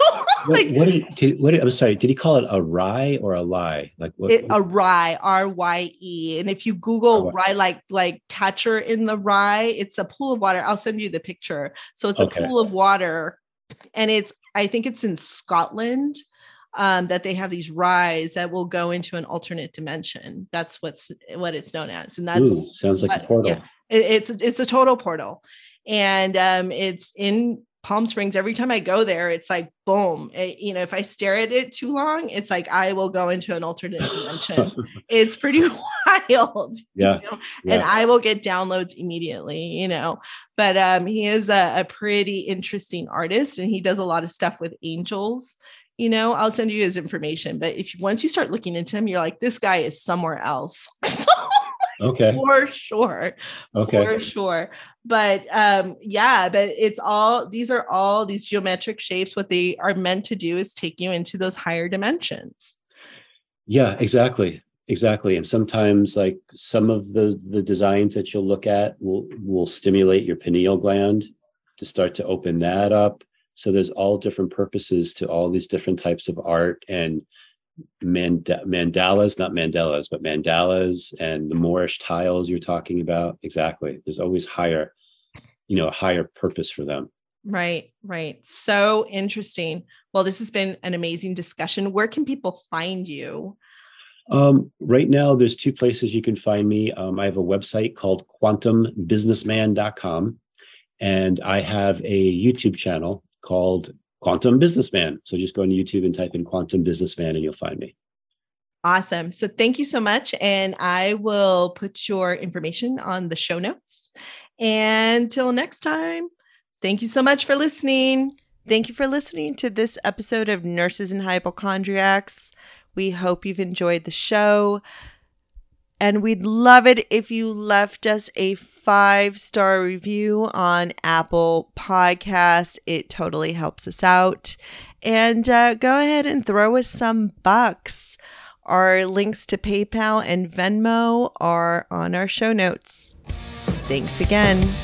like what, did, did, what did, I'm sorry, did he call it a rye or a lie? Like what? it, a rye, R Y E. And if you Google Rye. rye, like like catcher in the rye, it's a pool of water. I'll send you the picture. So it's Okay. a pool of water, and it's I think it's in Scotland. Um, that they have these ryes that will go into an alternate dimension. That's what's what it's known as, and that's Ooh, sounds like a portal. yeah. it, it's it's a total portal, and um, it's in Palm Springs. Every time I go there, it's like boom. It- you know, if I stare at it too long, it's like I will go into an alternate dimension. it's pretty wild, yeah. you know? and. I will get downloads immediately. You know, but um, he is a, a pretty interesting artist, and he does a lot of stuff with angels. You know, I'll send you his information. But if once you start looking into him, you're like, this guy is somewhere else. Okay. For sure. Okay. For sure. But um yeah, but it's all these are all these geometric shapes. What they are meant to do is take you into those higher dimensions. Yeah, exactly. Exactly. And sometimes like some of the the designs that you'll look at will will stimulate your pineal gland to start to open that up. So there's all different purposes to all these different types of art and mand- mandalas, not mandalas, but mandalas and the Moorish tiles you're talking about. Exactly. There's always higher, you know, a higher purpose for them. Right, right. So interesting. Well, this has been an amazing discussion. Where can people find you? Um, right now, there's two places you can find me. Um, I have a website called quantumbusinessman.com, and I have a YouTube channel called Quantum Businessman. So just go on YouTube and type in Quantum Businessman and you'll find me. Awesome. So thank you so much. And I will put your information on the show notes. And till next time, thank you so much for listening. Thank you for listening to this episode of Nurses and Hypochondriacs. We hope you've enjoyed the show. And we'd love it if you left us a five star review on Apple Podcasts. It totally helps us out. And uh, go ahead and throw us some bucks. Our links to PayPal and Venmo are on our show notes. Thanks again.